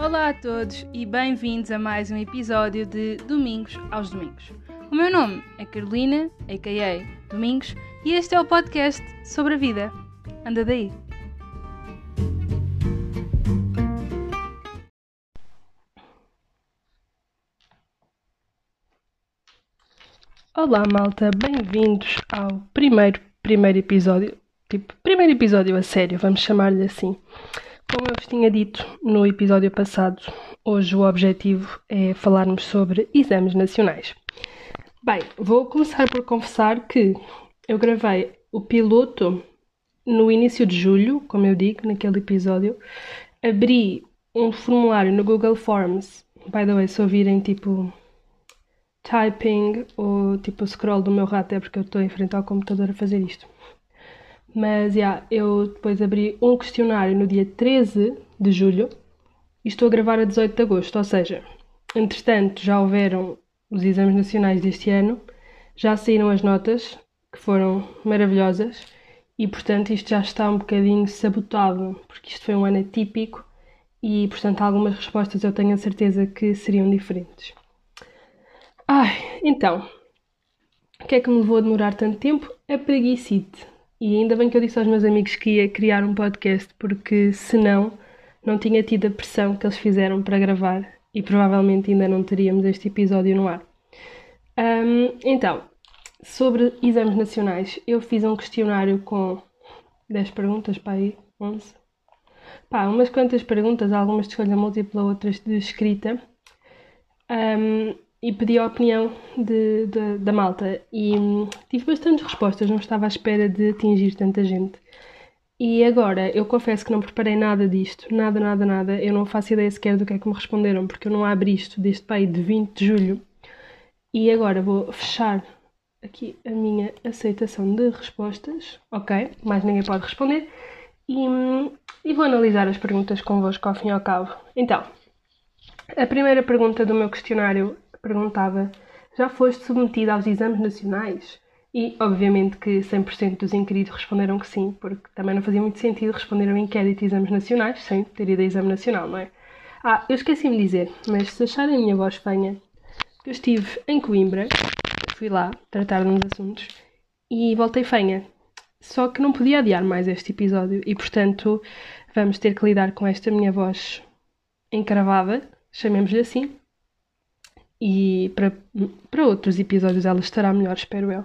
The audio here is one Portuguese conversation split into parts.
Olá a todos e bem-vindos a mais um episódio de Domingos aos Domingos. O meu nome é Carolina, a.k.a. Domingos, e este é o podcast sobre a vida. Anda daí! Olá malta, bem-vindos ao primeiro, primeiro episódio, tipo, primeiro episódio a sério, vamos chamar-lhe assim. Como eu vos tinha dito no episódio passado, hoje o objetivo é falarmos sobre exames nacionais. Bem, vou começar por confessar que eu gravei o piloto no início de julho, como eu digo naquele episódio, abri um formulário no Google Forms. By the way, se ouvirem tipo typing ou tipo scroll do meu rato é porque eu estou em frente ao computador a fazer isto. Mas, yeah, eu depois abri um questionário no dia 13 de julho e estou a gravar a 18 de agosto, ou seja, entretanto já houveram os exames nacionais deste ano, já saíram as notas, que foram maravilhosas, e portanto isto já está um bocadinho sabotado, porque isto foi um ano atípico e portanto algumas respostas eu tenho a certeza que seriam diferentes. Ai, então, o que é que me levou a demorar tanto tempo? A preguicite. E ainda bem que eu disse aos meus amigos que ia criar um podcast, porque senão não tinha tido a pressão que eles fizeram para gravar e provavelmente ainda não teríamos este episódio no ar. Um, então, sobre exames nacionais, eu fiz um questionário com 10 perguntas, para aí, 11. Pá, umas quantas perguntas, algumas de escolha múltipla, outras de escrita. Um, e pedi a opinião de, de, da malta e hum, tive bastantes respostas, não estava à espera de atingir tanta gente. E agora, eu confesso que não preparei nada disto, nada, nada, nada. Eu não faço ideia sequer do que é que me responderam, porque eu não abri isto desde pai de 20 de julho. E agora vou fechar aqui a minha aceitação de respostas, ok? Mais ninguém pode responder. E, hum, e vou analisar as perguntas convosco ao fim e ao cabo. Então, a primeira pergunta do meu questionário perguntava: Já foste submetida aos exames nacionais? E, obviamente, que 100% dos inquiridos responderam que sim, porque também não fazia muito sentido responder ao inquérito de exames nacionais sem ter ido a exame nacional, não é? Ah, eu esqueci-me de dizer, mas se acharem a minha voz fanha, eu estive em Coimbra, fui lá tratar de uns assuntos e voltei fanha. Só que não podia adiar mais este episódio e, portanto, vamos ter que lidar com esta minha voz encravada, chamemos-lhe assim, e para, para outros episódios ela estará melhor, espero eu.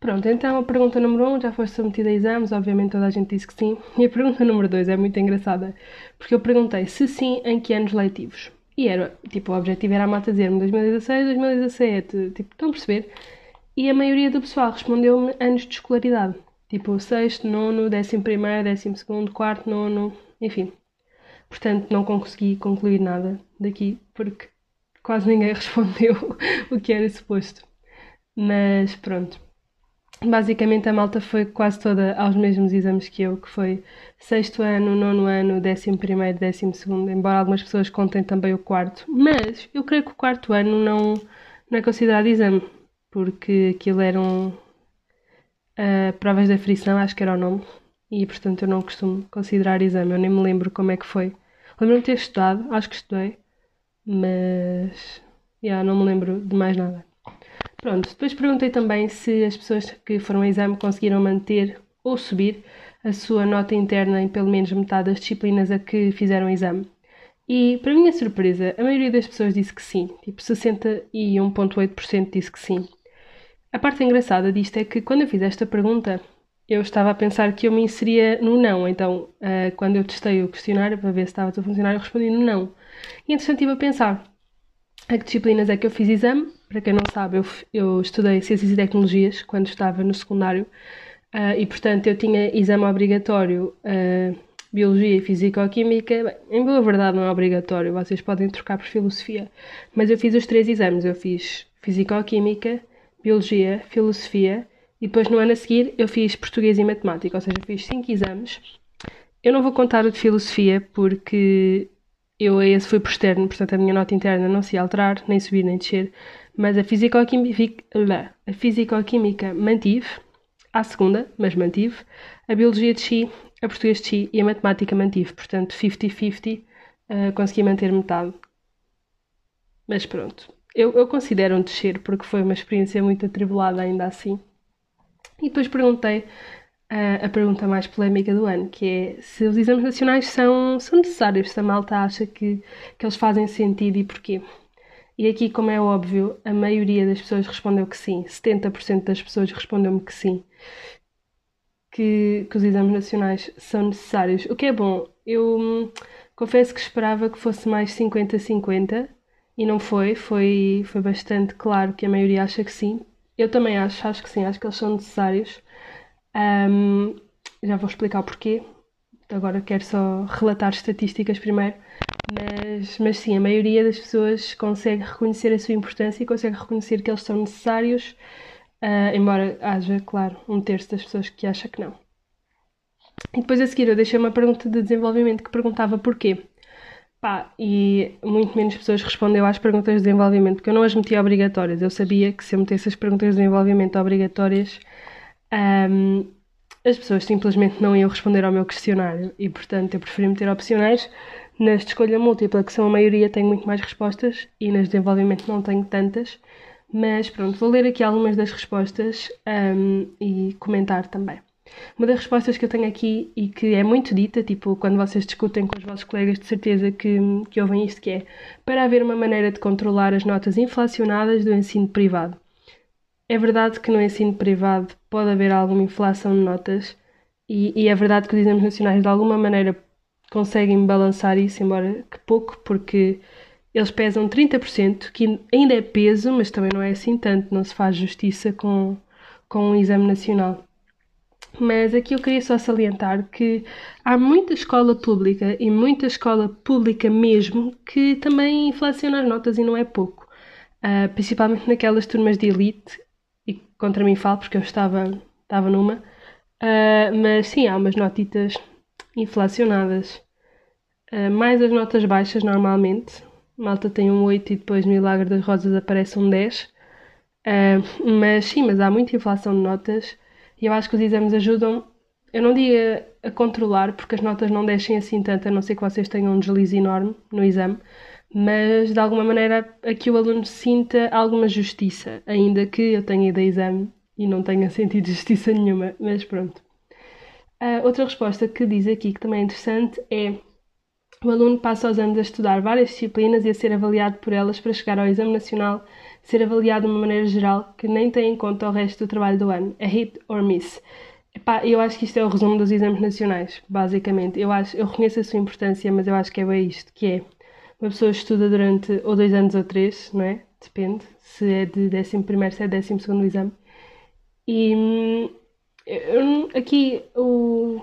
Pronto, então a pergunta número 1 um, já foi submetida a exames, obviamente toda a gente disse que sim. E a pergunta número 2 é muito engraçada, porque eu perguntei se sim, em que anos letivos. E era, tipo, o objetivo era a mata dizer-me 2016, 2017, tipo, estão a perceber? E a maioria do pessoal respondeu-me anos de escolaridade. Tipo, sexto, nono, décimo primeiro, décimo segundo, quarto, nono, enfim. Portanto, não consegui concluir nada daqui, porque quase ninguém respondeu o que era suposto. Mas pronto. Basicamente a malta foi quase toda aos mesmos exames que eu, que foi sexto ano, nono ano, décimo primeiro, décimo segundo, embora algumas pessoas contem também o quarto. Mas eu creio que o quarto ano não, não é considerado exame, porque aquilo eram uh, provas de aflição, acho que era o nome, e portanto eu não costumo considerar exame, eu nem me lembro como é que foi. Lembro-me de ter estudado, acho que estudei, mas yeah, não me lembro de mais nada. Pronto, depois perguntei também se as pessoas que foram ao exame conseguiram manter ou subir a sua nota interna em pelo menos metade das disciplinas a que fizeram o exame. E, para minha surpresa, a maioria das pessoas disse que sim, tipo 61,8% disse que sim. A parte engraçada disto é que quando eu fiz esta pergunta, eu estava a pensar que eu me inseria no não, então uh, quando eu testei o questionário para ver se estava tudo a funcionar, eu respondi no não. E entretanto estive a pensar a que disciplinas é que eu fiz exame. Para quem não sabe, eu, eu estudei Ciências e Tecnologias quando estava no secundário uh, e, portanto, eu tinha exame obrigatório uh, Biologia e Físico-Química. Em boa verdade, não é obrigatório, vocês podem trocar por Filosofia. Mas eu fiz os três exames: eu fiz Físico-Química, Biologia, Filosofia e depois no ano a seguir eu fiz Português e Matemática, ou seja, fiz cinco exames. Eu não vou contar o de Filosofia porque eu a esse fui por externo, portanto a minha nota interna não se ia alterar, nem subir nem descer, mas a físico-química, a físico-química mantive, à segunda, mas mantive, a biologia de chi, a português de chi e a matemática mantive, portanto 50-50 uh, consegui manter metade. Mas pronto, eu, eu considero um descer porque foi uma experiência muito atribulada ainda assim. E depois perguntei uh, a pergunta mais polémica do ano, que é se os exames nacionais são, são necessários, se a malta acha que, que eles fazem sentido e porquê. E aqui, como é óbvio, a maioria das pessoas respondeu que sim. 70% das pessoas respondeu-me que sim. Que, que, os exames nacionais são necessários. O que é bom. Eu confesso que esperava que fosse mais 50-50 e não foi. foi. Foi bastante claro que a maioria acha que sim. Eu também acho, acho que sim, acho que eles são necessários. Um, já vou explicar o porquê. Agora quero só relatar estatísticas primeiro. Mas, mas sim, a maioria das pessoas consegue reconhecer a sua importância e consegue reconhecer que eles são necessários, uh, embora haja, claro, um terço das pessoas que acha que não. E depois a seguir eu deixei uma pergunta de desenvolvimento que perguntava porquê. Pá, e muito menos pessoas respondeu às perguntas de desenvolvimento, porque eu não as metia obrigatórias. Eu sabia que se eu metesse as perguntas de desenvolvimento obrigatórias, um, as pessoas simplesmente não iam responder ao meu questionário e, portanto, eu preferi meter opcionais nas de escolha múltipla, que são a maioria, tenho muito mais respostas e nas de desenvolvimento não tenho tantas. Mas pronto, vou ler aqui algumas das respostas um, e comentar também. Uma das respostas que eu tenho aqui e que é muito dita, tipo quando vocês discutem com os vossos colegas, de certeza que, que ouvem isto, que é para haver uma maneira de controlar as notas inflacionadas do ensino privado. É verdade que no ensino privado pode haver alguma inflação de notas e, e é verdade que os exames nacionais de alguma maneira conseguem balançar isso, embora que pouco, porque eles pesam 30%, que ainda é peso, mas também não é assim tanto, não se faz justiça com, com um exame nacional. Mas aqui eu queria só salientar que há muita escola pública e muita escola pública mesmo que também inflaciona as notas e não é pouco. Uh, principalmente naquelas turmas de elite, e contra mim falo porque eu estava, estava numa, uh, mas sim, há umas notitas inflacionadas. Uh, mais as notas baixas, normalmente. Malta tem um 8 e depois Milagre das Rosas aparece um 10. Uh, ah, mas sim, mas há muita inflação de notas e eu acho que os exames ajudam, eu não digo a, controlar, porque as notas não descem assim tanto, a não ser que vocês tenham um deslize enorme no exame, mas de alguma maneira a que o aluno sinta alguma justiça, ainda que eu tenha ido a exame e não tenha sentido justiça nenhuma, mas pronto. Uh, outra resposta que diz aqui, que também é interessante, é o aluno passa os anos a estudar várias disciplinas e a ser avaliado por elas para chegar ao exame nacional, ser avaliado de uma maneira geral que nem tem em conta o resto do trabalho do ano. É hit or miss. Epá, eu acho que isto é o resumo dos exames nacionais, basicamente. Eu, acho, eu reconheço a sua importância, mas eu acho que é bem isto, que é uma pessoa estuda durante ou dois anos ou três, não é? Depende se é de décimo primeiro, se é décimo segundo exame. E hum, aqui o,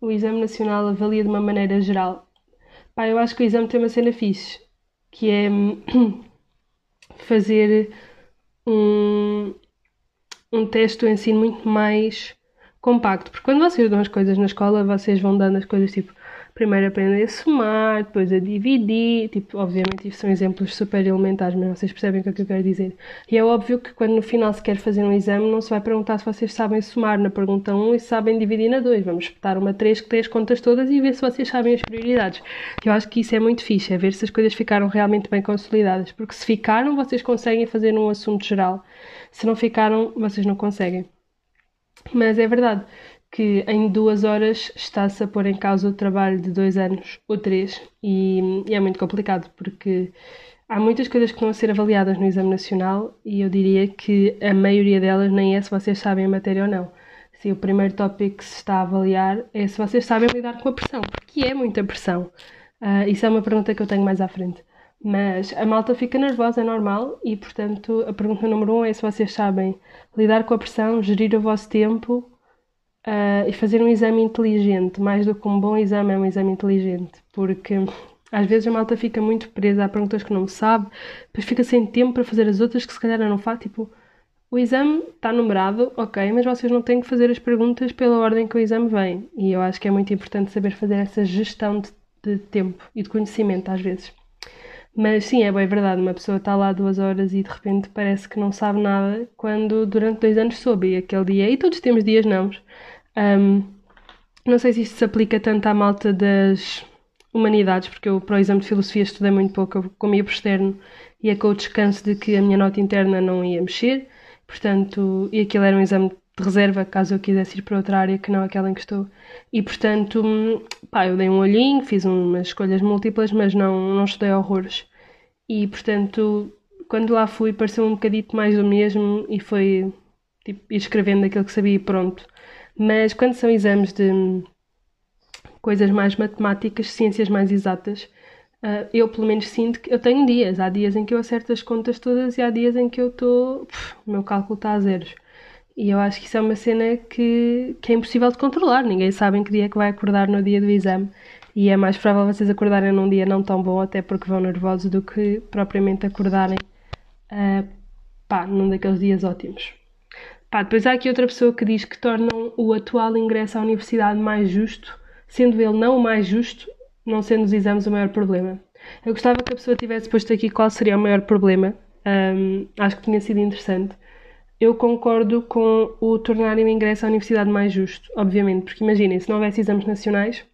o exame nacional avalia de uma maneira geral. Pá, eu acho que o exame tem uma cena fixe, que é fazer um, um teste do ensino muito mais compacto. Porque quando vocês dão as coisas na escola, vocês vão dando as coisas tipo primeiro aprender a somar, depois a dividir, tipo, obviamente isto são exemplos super elementares, mas vocês percebem o que é que eu quero dizer. E é óbvio que quando no final se quer fazer um exame, não se vai perguntar se vocês sabem somar na pergunta 1 e se sabem dividir na 2. Vamos espetar uma 3 que tem as contas todas e ver se vocês sabem as prioridades. Eu acho que isso é muito fixe, é ver se as coisas ficaram realmente bem consolidadas, porque se ficaram, vocês conseguem fazer um assunto geral. Se não ficaram, vocês não conseguem. Mas é verdade que em duas horas está-se a pôr em causa o trabalho de dois anos ou três e, e, é muito complicado porque há muitas coisas que estão a ser avaliadas no exame nacional e eu diria que a maioria delas nem é se vocês sabem a matéria ou não. Se o primeiro tópico que se está a avaliar é se vocês sabem lidar com a pressão, porque é muita pressão. Uh, isso é uma pergunta que eu tenho mais à frente. Mas a malta fica nervosa, é normal, e portanto a pergunta número um é se vocês sabem lidar com a pressão, gerir o vosso tempo uh, e fazer um exame inteligente, mais do que um bom exame, é um exame inteligente, porque às vezes a malta fica muito presa a perguntas que não sabe, depois fica sem tempo para fazer as outras que se calhar não faz, tipo, o exame está numerado, ok, mas vocês não têm que fazer as perguntas pela ordem que o exame vem. E eu acho que é muito importante saber fazer essa gestão de, de tempo e de conhecimento às vezes. Mas sim, é bem verdade, uma pessoa está lá duas horas e de repente parece que não sabe nada, quando durante dois anos soube e aquele dia, e todos temos dias não, um, não sei se isto se aplica tanto à malta das humanidades, porque eu para o exame de filosofia estudei muito pouco, eu comia por externo e é com o descanso de que a minha nota interna não ia mexer, portanto, e aquilo era um exame reserva, caso eu quisesse ir para outra área que não aquela em que estou. E portanto, pá, eu dei um olhinho, fiz umas escolhas múltiplas, mas não, não estudei horrores. E portanto, quando lá fui, pareceu um bocadito mais do mesmo e foi tipo, ir escrevendo aquilo que sabia e pronto. Mas quando são exames de coisas mais matemáticas, ciências mais exatas, uh, eu pelo menos sinto que eu tenho dias. Há dias em que eu acerto as contas todas e há dias em que eu estou. O meu cálculo está a zeros. E eu acho que isso é uma cena que, que é impossível de controlar. Ninguém sabe em que dia é que vai acordar no dia do exame. E é mais provável vocês acordarem num dia não tão bom, até porque vão nervosos, do que propriamente acordarem uh, pá, num daqueles dias ótimos. Pá, depois há aqui outra pessoa que diz que tornam o atual ingresso à universidade mais justo, sendo ele não o mais justo, não sendo os exames o maior problema. Eu gostava que a pessoa tivesse posto aqui qual seria o maior problema. Um, acho que tinha sido interessante. Eu concordo com o tornarem o ingresso à universidade mais justo, obviamente, porque imaginem, se não houvesse exames nacionais,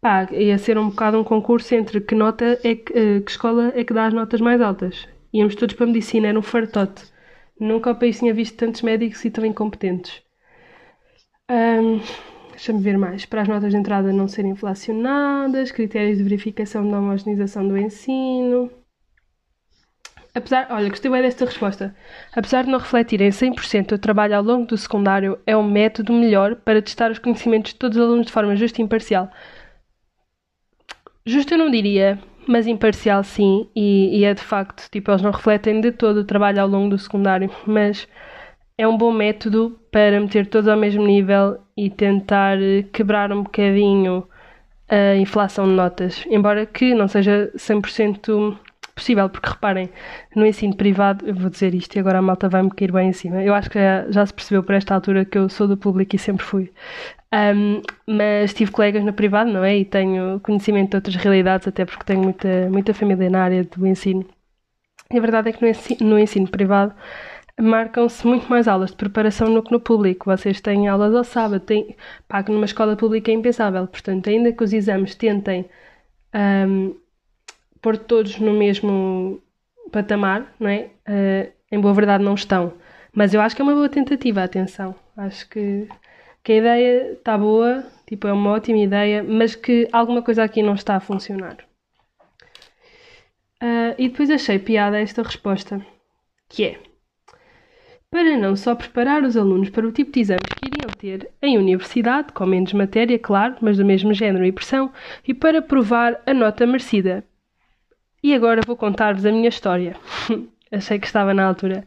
pá, ia ser um bocado um concurso entre que nota é que, eh, que escola é que dá as notas mais altas. Íamos todos para a medicina, era um fartote. Nunca o país tinha visto tantos médicos e tão incompetentes. Um, Deixa-me ver mais. Para as notas de entrada não serem inflacionadas, critérios de verificação da homogeneização do ensino. Apesar, olha, gostei bem desta resposta. Apesar de não refletirem 100% o trabalho ao longo do secundário, é um método melhor para testar os conhecimentos de todos os alunos de forma justa e imparcial. Justo eu não diria, mas imparcial sim, e, e, é de facto, tipo, eles não refletem de todo o trabalho ao longo do secundário, mas é um bom método para meter todos ao mesmo nível e tentar quebrar um bocadinho a inflação de notas, embora que não seja 100% possível, porque reparem, no ensino privado, eu vou dizer isto e agora a malta vai-me cair bem em cima. Eu acho que já, se percebeu por esta altura que eu sou do público e sempre fui. Um, mas tive colegas no privado, não é? E tenho conhecimento de outras realidades, até porque tenho muita, muita família na área do ensino. E a verdade é que no ensino, no ensino privado marcam-se muito mais aulas de preparação do que no público. Vocês têm aulas ao sábado, têm, pá, que numa escola pública é impensável. Portanto, ainda que os exames tentem um, pôr todos no mesmo patamar, não é? Uh, em boa verdade não estão. Mas eu acho que é uma boa tentativa, atenção. Acho que, que a ideia está boa, tipo, é uma ótima ideia, mas que alguma coisa aqui não está a funcionar. Uh, e depois achei piada esta resposta, que é para não só preparar os alunos para o tipo de exames que iriam ter em universidade, com menos matéria, claro, mas do mesmo género e pressão, e para provar a nota merecida e agora vou contar-vos a minha história. Achei que estava na altura.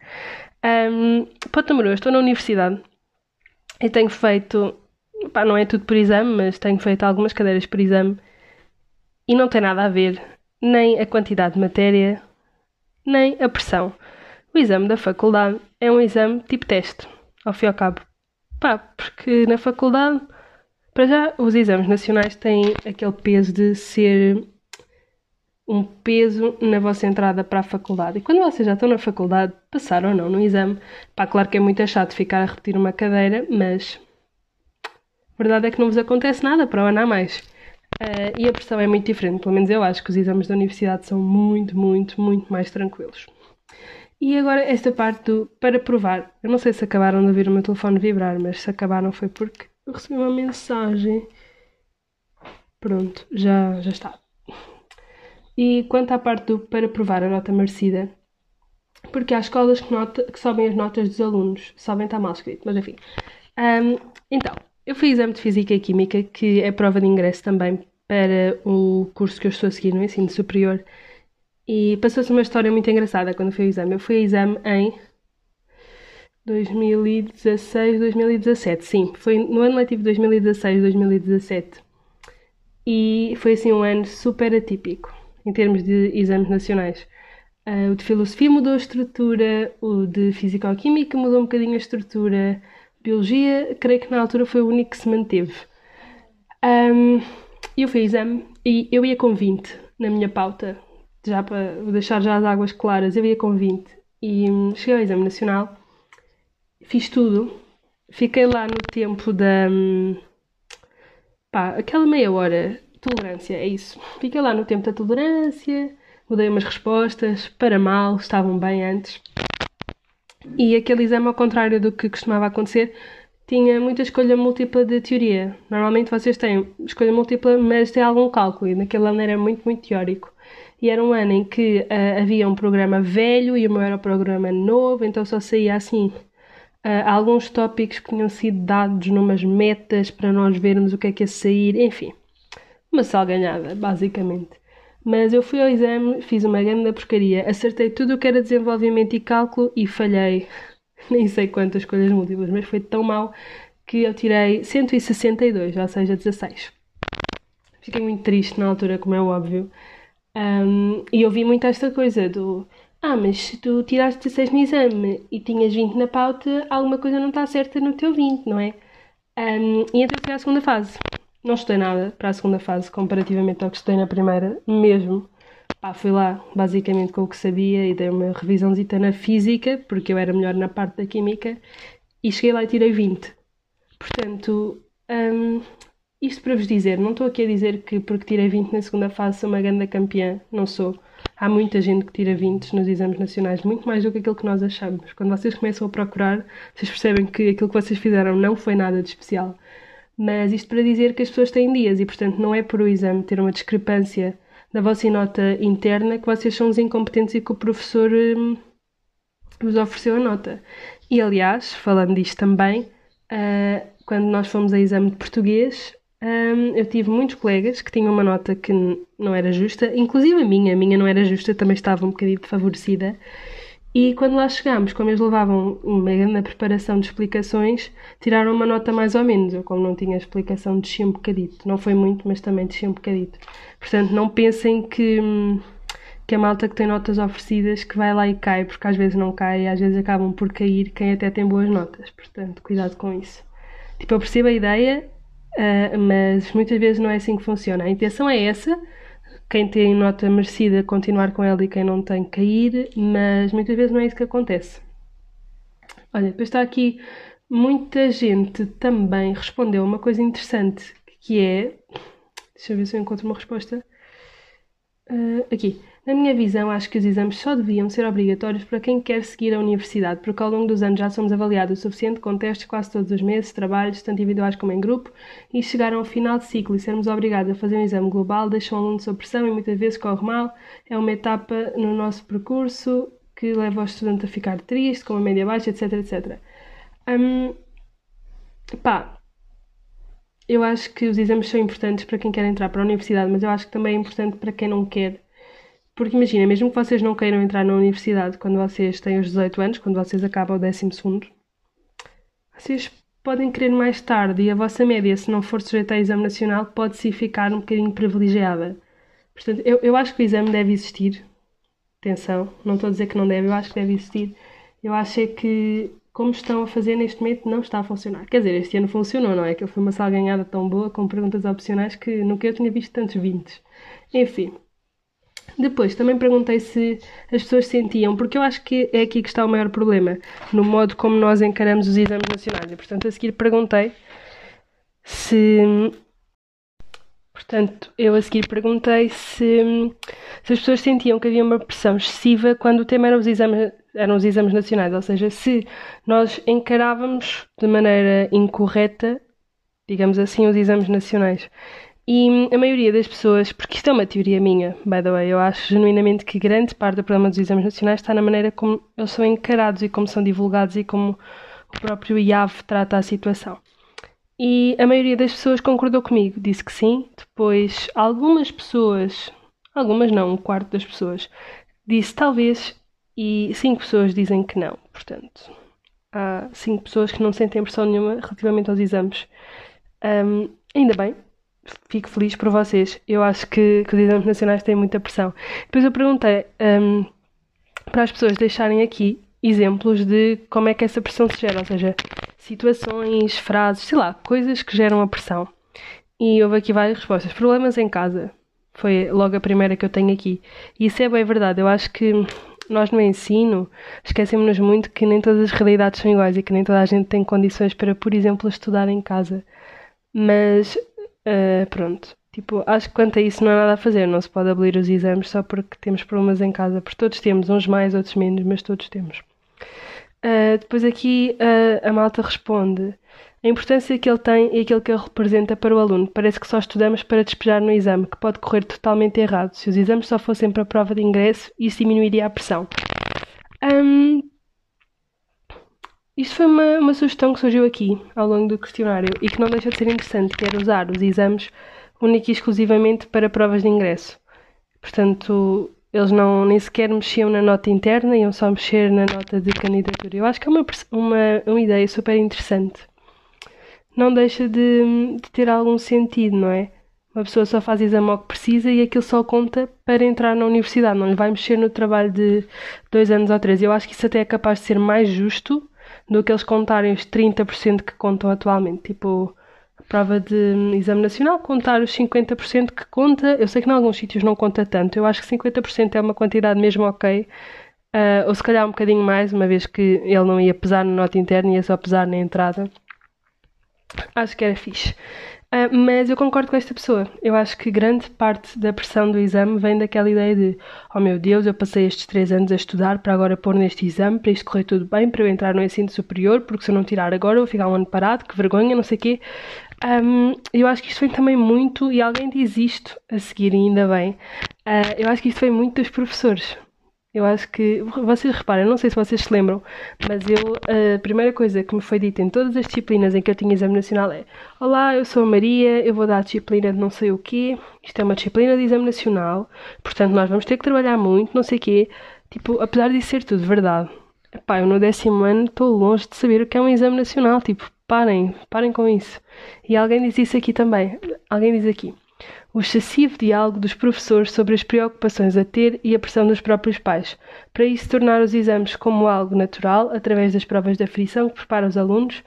Um, Ponto número 1, estou na universidade e tenho feito, pá, não é tudo por exame, mas tenho feito algumas cadeiras por exame e não tem nada a ver nem a quantidade de matéria, nem a pressão. O exame da faculdade é um exame tipo teste, ao fim e ao cabo. Pá, porque na faculdade, para já, os exames nacionais têm aquele peso de ser um peso na vossa entrada para a faculdade. E quando vocês já estão na faculdade, passar ou não no exame, pá, claro que é muito chato ficar a repetir uma cadeira, mas a verdade é que não vos acontece nada para o ano a mais. Uh, e a pressão é muito diferente, pelo menos eu acho que os exames da universidade são muito, muito, muito mais tranquilos. E agora esta parte do para provar. Eu não sei se acabaram de ouvir o meu telefone vibrar, mas se acabaram foi porque eu recebi uma mensagem. Pronto, já, já está. E quanto à parte do para provar a nota merecida, porque há escolas que, nota, que sobem as notas dos alunos, sobem está mal escrito, mas enfim. Um, então, eu fiz exame de Física e Química, que é prova de ingresso também para o curso que eu estou a seguir no ensino superior, e passou-se uma história muito engraçada quando fui ao exame. Eu fui ao exame em 2016, 2017, sim, foi no ano letivo 2016, 2017. E foi assim um ano super atípico em termos de exames nacionais. Uh, o de filosofia mudou a estrutura, o de físico-química mudou um bocadinho a estrutura, biologia, creio que na altura foi o único que se manteve. Um, eu fui exame e eu ia com 20 na minha pauta, já para deixar já as águas claras, eu ia com 20 e um, cheguei ao exame nacional, fiz tudo, fiquei lá no tempo da. Um, pá, aquela meia hora tolerância, é isso. Fiquei lá no tempo da tolerância, mudei umas respostas, para mal, estavam bem antes. E aquele exame, ao contrário do que costumava acontecer, tinha muita escolha múltipla de teoria. Normalmente vocês têm escolha múltipla, mas tem algum cálculo, e naquele ano era muito, muito teórico. E era um ano em que uh, havia um programa velho e o meu era o programa novo, então só saía assim uh, alguns tópicos que tinham sido dados numas metas para nós vermos o que é que ia sair, enfim. Uma salganhada, basicamente. Mas eu fui ao exame, fiz uma grande porcaria, acertei tudo o que era desenvolvimento e cálculo e falhei nem sei quantas escolhas múltiplas, mas foi tão mal que eu tirei 162, ou seja, 16. Fiquei muito triste na altura, como é óbvio. Um, e ouvi muito esta coisa do ah, mas se tu tiraste 16 no exame e tinhas 20 na pauta, alguma coisa não está certa no teu 20, não é? Um, e então fui à segunda fase. Não estudei nada para a segunda fase comparativamente ao que estudei na primeira, mesmo. Pá, fui lá basicamente com o que sabia e dei uma revisãozita na física, porque eu era melhor na parte da química, e cheguei lá e tirei 20. Portanto, um, isto para vos dizer, não estou aqui a dizer que porque tirei 20 na segunda fase sou uma grande campeã, não sou. Há muita gente que tira 20 nos exames nacionais, muito mais do que aquilo que nós achamos. Quando vocês começam a procurar, vocês percebem que aquilo que vocês fizeram não foi nada de especial. Mas isto para dizer que as pessoas têm dias e, portanto, não é por o exame ter uma discrepância da vossa nota interna que vocês são os incompetentes e que o professor hum, vos ofereceu a nota. E, aliás, falando disto também, uh, quando nós fomos a exame de português, um, eu tive muitos colegas que tinham uma nota que não era justa, inclusive a minha, a minha não era justa, também estava um bocadinho favorecida. E quando lá chegámos, como eles levavam uma grande preparação de explicações, tiraram uma nota mais ou menos. Eu, como não tinha explicação, desci um bocadito. Não foi muito, mas também desci um bocadito. Portanto, não pensem que, que a malta que tem notas oferecidas que vai lá e cai, porque às vezes não cai às vezes acabam por cair quem até tem boas notas. Portanto, cuidado com isso. Tipo, eu percebo a ideia, uh, mas muitas vezes não é assim que funciona. A intenção é essa, quem tem nota merecida continuar com ela e quem não tem cair, mas muitas vezes não é isso que acontece. Olha, depois está aqui muita gente também respondeu uma coisa interessante que é. Deixa eu ver se eu encontro uma resposta. Uh, aqui. Na minha visão, acho que os exames só deviam ser obrigatórios para quem quer seguir a universidade, porque ao longo dos anos já somos avaliados o suficiente com testes quase todos os meses, trabalhos, tanto individuais como em grupo, e chegar ao final de ciclo e sermos obrigados a fazer um exame global deixa o aluno sob pressão e muitas vezes corre mal. É uma etapa no nosso percurso que leva o estudante a ficar triste, com uma média baixa, etc, etc. Um, pá, eu acho que os exames são importantes para quem quer entrar para a universidade, mas eu acho que também é importante para quem não quer porque imagina, mesmo que vocês não queiram entrar na universidade quando vocês têm os 18 anos, quando vocês acabam o 12, vocês podem querer mais tarde e a vossa média, se não for sujeita a exame nacional, pode-se ficar um bocadinho privilegiada. Portanto, eu, eu acho que o exame deve existir. Atenção, não estou a dizer que não deve, eu acho que deve existir. Eu acho é que, como estão a fazer neste momento, não está a funcionar. Quer dizer, este ano funcionou, não é? Que foi uma salganhada tão boa com perguntas opcionais que nunca eu tinha visto tantos 20. Enfim. Depois, também perguntei se as pessoas sentiam, porque eu acho que é aqui que está o maior problema, no modo como nós encaramos os exames nacionais. E, portanto, a seguir perguntei se. Portanto, eu a seguir perguntei se, se as pessoas sentiam que havia uma pressão excessiva quando o tema era os exames, eram os exames nacionais, ou seja, se nós encarávamos de maneira incorreta, digamos assim, os exames nacionais. E a maioria das pessoas, porque isto é uma teoria minha, by the way, eu acho genuinamente que grande parte do problema dos exames nacionais está na maneira como eles são encarados e como são divulgados e como o próprio IAV trata a situação. E a maioria das pessoas concordou comigo, disse que sim. Depois, algumas pessoas, algumas não, um quarto das pessoas, disse talvez, e cinco pessoas dizem que não. Portanto, há cinco pessoas que não sentem pressão nenhuma relativamente aos exames. Um, ainda bem, fico feliz por vocês. Eu acho que, que os exames nacionais têm muita pressão. Depois eu perguntei um, para as pessoas deixarem aqui exemplos de como é que essa pressão se gera, ou seja, situações, frases, sei lá, coisas que geram a pressão. E houve aqui várias respostas. Problemas em casa. Foi logo a primeira que eu tenho aqui. E isso é bem verdade. Eu acho que nós no ensino esquecemos-nos muito que nem todas as realidades são iguais e que nem toda a gente tem condições para, por exemplo, estudar em casa. Mas Uh, pronto. Tipo, acho que quanto a isso não há nada a fazer, não se pode abolir os exames só porque temos problemas em casa, porque todos temos, uns mais, outros menos, mas todos temos. Uh, depois aqui uh, a malta responde a importância que ele tem e aquilo que ele representa para o aluno. Parece que só estudamos para despejar no exame, que pode correr totalmente errado. Se os exames só fossem para a prova de ingresso, isso diminuiria a pressão. Um, isto foi uma, uma sugestão que surgiu aqui ao longo do questionário e que não deixa de ser interessante, que era usar os exames única e exclusivamente para provas de ingresso. Portanto, eles não nem sequer mexiam na nota interna, iam só mexer na nota de candidatura. Eu acho que é uma, uma, uma ideia super interessante. Não deixa de, de ter algum sentido, não é? Uma pessoa só faz exame ao que precisa e aquilo só conta para entrar na universidade, não lhe vai mexer no trabalho de dois anos ou três. Eu acho que isso até é capaz de ser mais justo do que eles contarem os 30% que contam atualmente. Tipo, prova de exame nacional, contar os 50% que conta. Eu sei que em alguns sítios não conta tanto, eu acho que 50% é uma quantidade mesmo ok. Uh, ou se calhar um bocadinho mais, uma vez que ele não ia pesar na nota interna, ia só pesar na entrada. Acho que era fixe. Uh, mas eu concordo com esta pessoa. Eu acho que grande parte da pressão do exame vem daquela ideia de: oh meu Deus, eu passei estes três anos a estudar para agora pôr neste exame, para isto correr tudo bem, para eu entrar no ensino superior, porque se eu não tirar agora eu vou ficar um ano parado, que vergonha, não sei o quê. Um, eu acho que isto vem também muito, e alguém diz isto a seguir, ainda bem. Uh, eu acho que isto vem muito dos professores. Eu acho que, vocês reparem, não sei se vocês se lembram, mas eu, a primeira coisa que me foi dita em todas as disciplinas em que eu tinha exame nacional é: Olá, eu sou a Maria, eu vou dar a disciplina de não sei o quê, isto é uma disciplina de exame nacional, portanto nós vamos ter que trabalhar muito, não sei o quê. Tipo, apesar de ser tudo verdade, epá, eu no décimo ano estou longe de saber o que é um exame nacional, tipo, parem, parem com isso. E alguém diz isso aqui também, alguém diz aqui o excessivo diálogo dos professores sobre as preocupações a ter e a pressão dos próprios pais, para isso tornar os exames como algo natural, através das provas de aflição que prepara os alunos,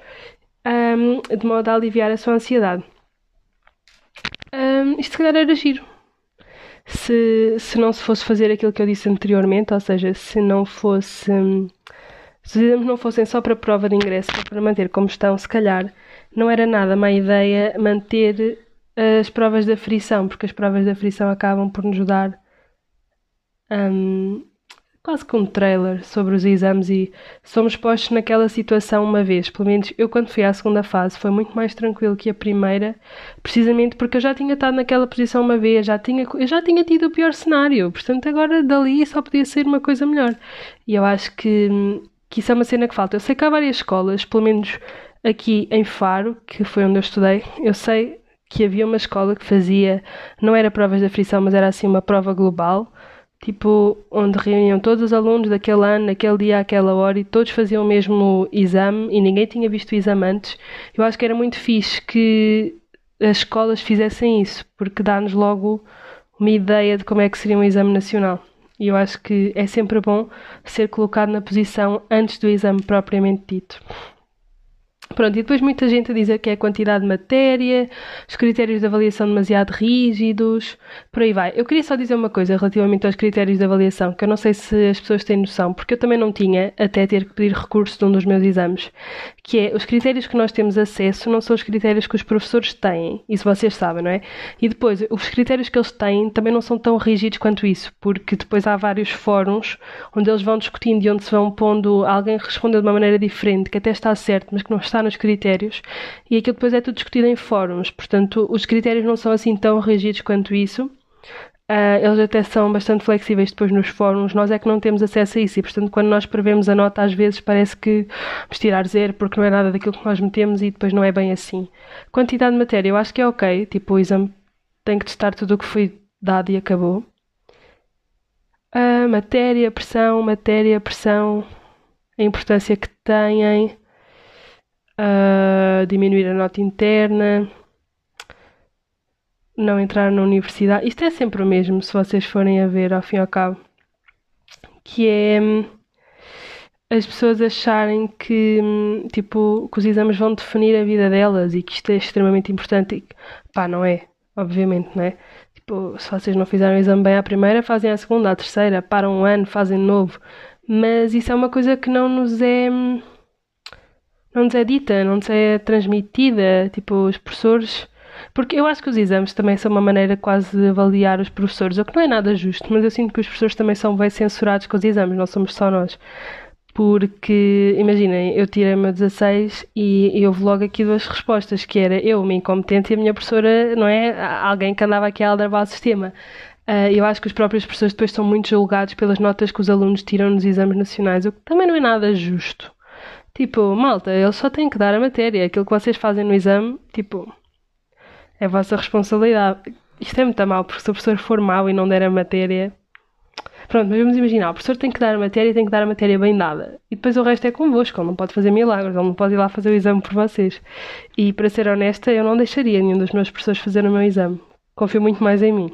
um, de modo a aliviar a sua ansiedade. Um, isto se calhar era giro. Se, se não se fosse fazer aquilo que eu disse anteriormente, ou seja, se não fosse. Se os exames não fossem só para prova de ingresso, para manter como estão, se calhar não era nada má ideia manter as provas da frição, porque as provas da frição acabam por nos dar um, quase que um trailer sobre os exames e somos postos naquela situação uma vez. Pelo menos eu, quando fui à segunda fase, foi muito mais tranquilo que a primeira, precisamente porque eu já tinha estado naquela posição uma vez, já tinha, eu já tinha tido o pior cenário, portanto, agora dali só podia ser uma coisa melhor. E eu acho que, que isso é uma cena que falta. Eu sei que há várias escolas, pelo menos aqui em Faro, que foi onde eu estudei, eu sei que havia uma escola que fazia, não era provas de aflição, mas era assim uma prova global, tipo, onde reuniam todos os alunos daquele ano, naquele dia, àquela hora, e todos faziam o mesmo exame e ninguém tinha visto o exame antes. Eu acho que era muito fixe que as escolas fizessem isso, porque dá-nos logo uma ideia de como é que seria um exame nacional. E eu acho que é sempre bom ser colocado na posição antes do exame propriamente dito. Pronto, e depois muita gente a dizer que é a quantidade de matéria, os critérios de avaliação demasiado rígidos, por aí vai. Eu queria só dizer uma coisa relativamente aos critérios de avaliação, que eu não sei se as pessoas têm noção, porque eu também não tinha até ter que pedir recurso de um dos meus exames, que é os critérios que nós temos acesso não são os critérios que os professores têm, isso vocês sabem, não é? E depois, os critérios que eles têm também não são tão rígidos quanto isso, porque depois há vários fóruns onde eles vão discutindo e onde se vão pondo alguém responder de uma maneira diferente, que até está certo, mas que não está nos critérios, e aquilo depois é tudo discutido em fóruns. Portanto, os critérios não são assim tão rígidos quanto isso. Uh, eles até são bastante flexíveis depois nos fóruns, nós é que não temos acesso a isso. E, portanto, quando nós prevemos a nota, às vezes parece que vamos tirar zero porque não é nada daquilo que nós metemos e depois não é bem assim. Quantidade de matéria, eu acho que é ok, tipo, o exame tem que testar tudo o que foi dado e acabou. Uh, matéria, pressão, matéria, pressão, a importância que têm. Uh, diminuir a nota interna, não entrar na universidade. Isto é sempre o mesmo, se vocês forem a ver ao fim e ao cabo. Que é hum, as pessoas acharem que, hum, tipo, que os exames vão definir a vida delas e que isto é extremamente importante. E, pá, não é, obviamente, não é? Tipo, se vocês não fizeram o exame bem à primeira, fazem à segunda, à terceira, param um ano, fazem novo. Mas isso é uma coisa que não nos é hum, não nos é dita, não nos é transmitida. Tipo, os professores Porque eu acho que os exames também são uma maneira quase de avaliar os professores, o que não é nada justo, mas eu sinto que os professores também são bem censurados com os exames, não somos só nós. Porque, imaginem, eu tirei o meu 16 e, e houve logo aqui duas respostas, que era eu, uma incompetente, e a minha professora, não é? Alguém que andava aqui a aldrabar o sistema. Uh, eu acho que os próprios professores depois são muito julgados pelas notas que os alunos tiram nos exames nacionais, o que também não é nada justo. Tipo, malta, eles só têm que dar a matéria. Aquilo que vocês fazem no exame, tipo, é a vossa responsabilidade. Isto é muito mal, porque se o professor for mau e não der a matéria, Pronto, mas vamos imaginar, o professor tem que dar a matéria e tem que dar a matéria bem dada. E depois o resto é convosco, ele não pode fazer milagres, ele não pode ir lá fazer o exame por vocês. E para ser honesta, eu não deixaria nenhum dos meus professores fazer o meu exame. Confio muito mais em mim.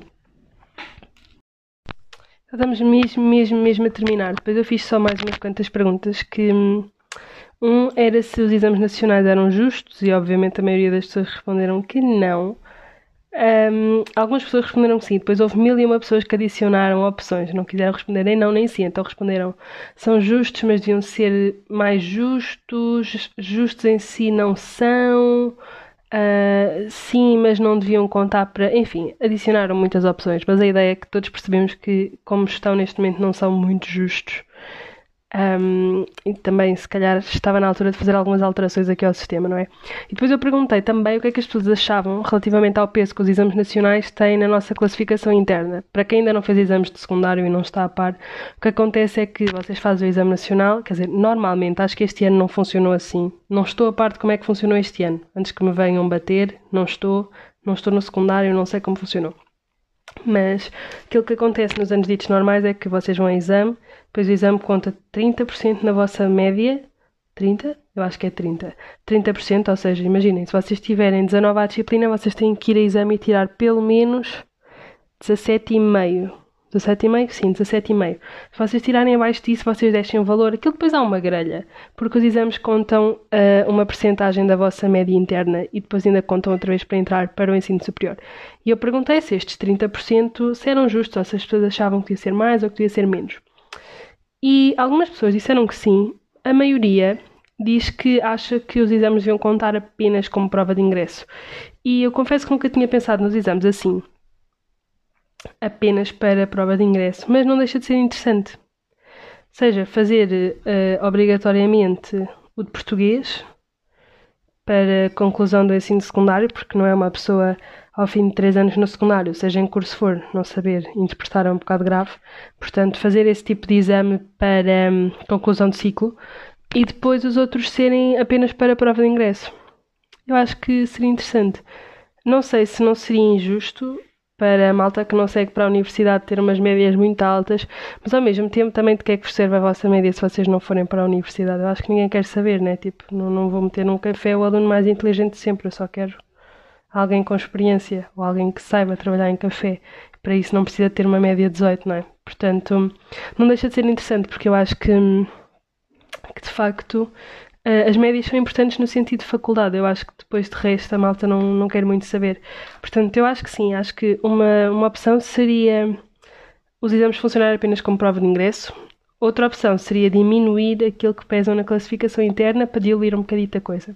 Estamos mesmo, mesmo, mesmo a terminar. Depois eu fiz só mais umas quantas perguntas que... Hum, um era se os exames nacionais eram justos e obviamente a maioria das pessoas responderam que não. Um, algumas pessoas responderam que sim, depois houve mil e uma pessoas que adicionaram opções, não quiseram responder nem não nem sim, então responderam são justos, mas deviam ser mais justos, justos em si não são, uh, sim, mas não deviam contar para. Enfim, adicionaram muitas opções, mas a ideia é que todos percebemos que, como estão neste momento, não são muito justos um, e também, se calhar, estava na altura de fazer algumas alterações aqui ao sistema, não é? E depois eu perguntei também o que é que as pessoas achavam relativamente ao peso que os exames nacionais têm na nossa classificação interna. Para quem ainda não fez exames de secundário e não está a par, o que acontece é que vocês fazem o exame nacional, quer dizer, normalmente, acho que este ano não funcionou assim. Não estou a par de como é que funcionou este ano. Antes que me venham bater, não estou, não estou no secundário, não sei como funcionou. Mas aquilo que acontece nos anos ditos normais é que vocês vão a exame, depois o exame conta 30% na vossa média. 30? Eu acho que é 30. 30%, ou seja, imaginem, se vocês tiverem 19 à disciplina, vocês têm que ir a exame e tirar pelo menos 17,5 17,5? Sim, 17,5. Se vocês tirarem abaixo disso, vocês deixem o valor. Aquilo depois há uma grelha, porque os exames contam uh, uma percentagem da vossa média interna e depois ainda contam outra vez para entrar para o ensino superior. E eu perguntei se estes 30% se eram justos ou se as pessoas achavam que ia ser mais ou que ia ser menos. E algumas pessoas disseram que sim, a maioria diz que acha que os exames deviam contar apenas como prova de ingresso. E eu confesso que nunca tinha pensado nos exames assim apenas para prova de ingresso, mas não deixa de ser interessante. Ou seja, fazer uh, obrigatoriamente o de português para conclusão do ensino secundário, porque não é uma pessoa ao fim de três anos no secundário, seja em curso for, não saber interpretar é um bocado grave. Portanto, fazer esse tipo de exame para um, conclusão de ciclo e depois os outros serem apenas para a prova de ingresso. Eu acho que seria interessante. Não sei se não seria injusto para a malta que não segue para a universidade ter umas médias muito altas, mas ao mesmo tempo também de que é que vos serve a vossa média se vocês não forem para a universidade? Eu acho que ninguém quer saber, né? Tipo, não, não vou meter num café o aluno mais inteligente sempre, eu só quero alguém com experiência ou alguém que saiba trabalhar em café. Para isso não precisa ter uma média 18, não é? Portanto, não deixa de ser interessante porque eu acho que, que de facto Uh, as médias são importantes no sentido de faculdade. Eu acho que depois de resto a malta não, não quer muito saber. Portanto, eu acho que sim. Acho que uma, uma opção seria os exames funcionarem apenas como prova de ingresso. Outra opção seria diminuir aquilo que pesam na classificação interna para diluir um bocadinho a coisa.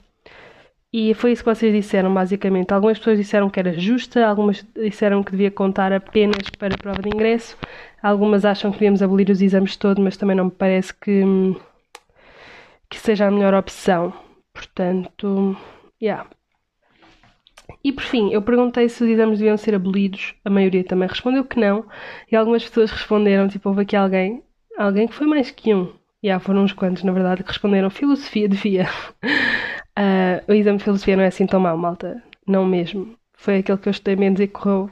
E foi isso que vocês disseram, basicamente. Algumas pessoas disseram que era justa, algumas disseram que devia contar apenas para a prova de ingresso, algumas acham que devíamos abolir os exames todos, mas também não me parece que que seja a melhor opção. Portanto, yeah. E por fim, eu perguntei se os exames deviam ser abolidos. A maioria também respondeu que não. E algumas pessoas responderam, tipo, houve aqui alguém, alguém que foi mais que um. E yeah, foram uns quantos, na verdade, que responderam filosofia devia. uh, o exame de filosofia não é assim tão mau, malta. Não mesmo. Foi aquele que eu estudei menos e correu.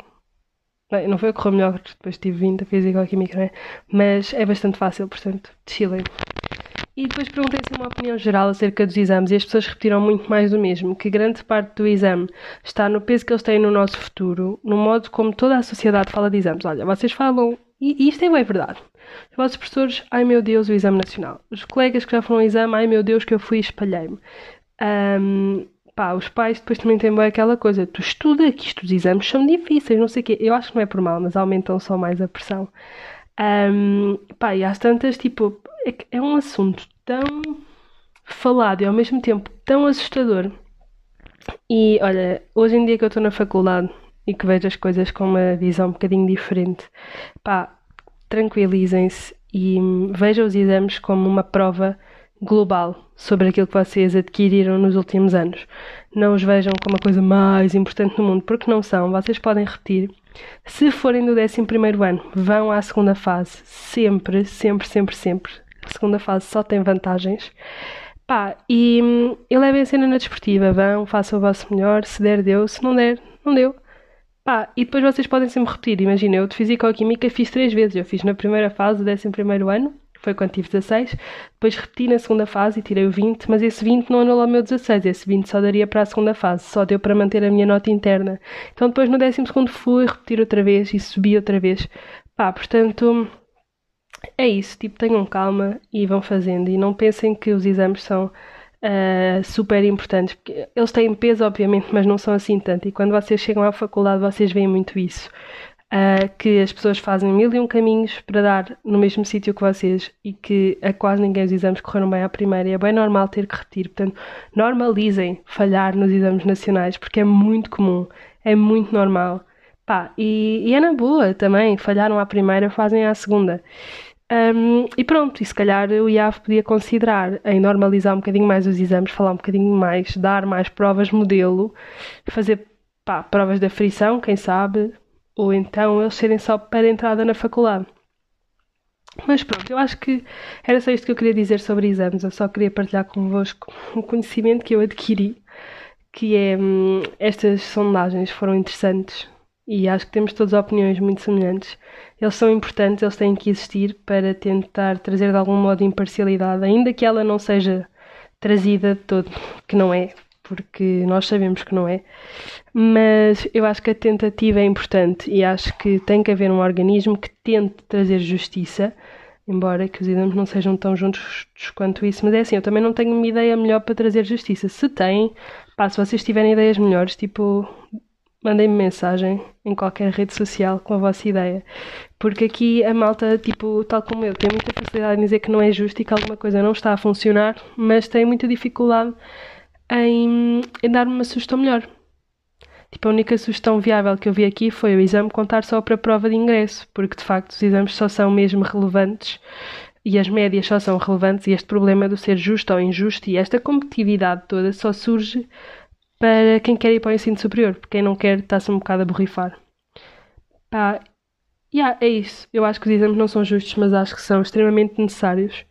Bem, não foi o que correu melhor, depois tive 20 a física ou química, não é? Mas é bastante fácil, portanto, chilem. E depois perguntei se uma opinião geral acerca dos exames e as pessoas repetiram muito mais do mesmo, que grande parte do exame está no peso que eles têm no nosso futuro, no modo como toda a sociedade fala de exames. Olha, vocês falam, e isto é bem verdade. Os vossos professores, ai meu Deus, o exame nacional. Os colegas que já foram ao exame, ai meu Deus, que eu fui e espalhei-me. Um, pá, os pais depois também têm bem aquela coisa, tu estuda que estes exames são difíceis, não sei o quê. Eu acho que não é por mal, mas aumentam só mais a pressão. Um, pá, e às tantas, tipo, é, é um assunto tão falado e ao mesmo tempo tão assustador E olha, hoje em dia que eu estou na faculdade e que vejo as coisas com uma visão um bocadinho diferente, pá, tranquilizem-se e vejam os exames como uma prova global sobre aquilo que vocês adquiriram nos últimos anos. Não os vejam como a coisa mais importante do mundo, porque não são. Vocês podem repetir. Se forem do 11 ano, vão à segunda fase. Sempre, sempre, sempre, sempre. A segunda fase só tem vantagens. Pá, e, e levem a cena na desportiva. Vão, façam o vosso melhor. Se der, deu. Se não der, não deu. Pá, e depois vocês podem sempre repetir. Imagina, eu de Físico-Química fiz três vezes. Eu fiz na primeira fase, do 11 ano, foi quando tive 16. Depois repeti na segunda fase e tirei o 20, mas esse 20 não anula o meu 16. Esse 20 só daria para a segunda fase, só deu para manter a minha nota interna. Então depois no 12 fui repetir outra vez e subi outra vez. Pá, portanto, é isso. Tipo, tenham calma e vão fazendo. E não pensem que os exames são uh, super importantes. Porque eles têm peso, obviamente, mas não são assim tanto. E quando vocês chegam à faculdade, vocês veem muito isso. Uh, que as pessoas fazem mil e um caminhos para dar no mesmo sítio que vocês e que a quase ninguém os exames correram bem à primeira e é bem normal ter que repetir. Portanto, normalizem falhar nos exames nacionais porque é muito comum, é muito normal. Pá, e, e é na boa também, falharam à primeira, fazem à segunda. Um, e pronto, e se calhar o IAF podia considerar em normalizar um bocadinho mais os exames, falar um bocadinho mais, dar mais provas modelo, fazer pá, provas da frição, quem sabe, ou então eles serem só para entrada na faculdade. Mas pronto, eu acho que era só isto que eu queria dizer sobre exames. Eu só queria partilhar convosco um conhecimento que eu adquiri, que é hum, estas sondagens foram interessantes e acho que temos todas opiniões muito semelhantes. Eles são importantes, eles têm que existir para tentar trazer de algum modo imparcialidade, ainda que ela não seja trazida de todo, que não é, porque nós sabemos que não é. Mas eu acho que a tentativa é importante e acho que tem que haver um organismo que tente trazer justiça, embora que os exames não sejam tão juntos quanto isso. Mas é assim, eu também não tenho uma ideia melhor para trazer justiça. Se têm, pá, se vocês tiverem ideias melhores, tipo, mandem-me mensagem em qualquer rede social com a vossa ideia. Porque aqui a malta, tipo, tal como eu, tem muita facilidade em dizer que não é justo e que alguma coisa não está a funcionar, mas tem muita dificuldade em, em dar-me uma sugestão melhor. Tipo, a única sugestão viável que eu vi aqui foi o exame contar só para a prova de ingresso, porque de facto os exames só são mesmo relevantes e as médias só são relevantes e este problema do ser justo ou injusto e esta competitividade toda só surge para quem quer ir para o ensino superior, porque quem não quer está-se um bocado a borrifar. Pá, yeah, é isso. Eu acho que os exames não são justos, mas acho que são extremamente necessários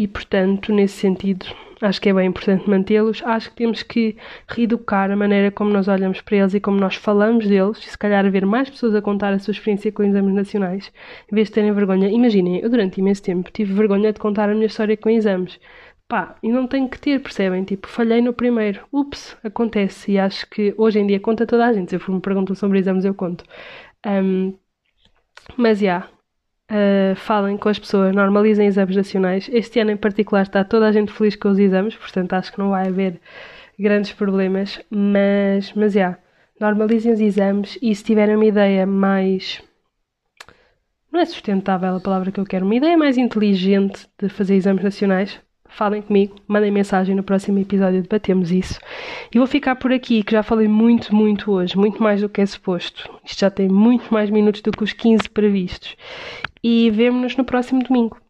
e, portanto, nesse sentido, acho que é bem importante mantê-los. Acho que temos que reeducar a maneira como nós olhamos para eles e como nós falamos deles, se calhar haver mais pessoas a contar a sua experiência com exames nacionais, em vez de terem vergonha. Imaginem, eu durante imenso tempo tive vergonha de contar a minha história com exames. Pá, e não tenho que ter, percebem? Tipo, falhei no primeiro. Ups, acontece. E acho que hoje em dia conta toda a gente. Se eu for me perguntam sobre exames, eu conto. Um, mas, já, yeah, Uh, falem com as pessoas, normalizem exames nacionais. Este ano em particular está toda a gente feliz com os exames, portanto acho que não vai haver grandes problemas, mas, mas já, normalizem os exames e se tiverem uma ideia mais. Não é sustentável a palavra que eu quero, uma ideia mais inteligente de fazer exames nacionais, falem comigo, mandem mensagem no próximo episódio, debatemos isso. E vou ficar por aqui, que já falei muito, muito hoje, muito mais do que é suposto. Isto já tem muito mais minutos do que os 15 previstos e vemo-nos no próximo domingo.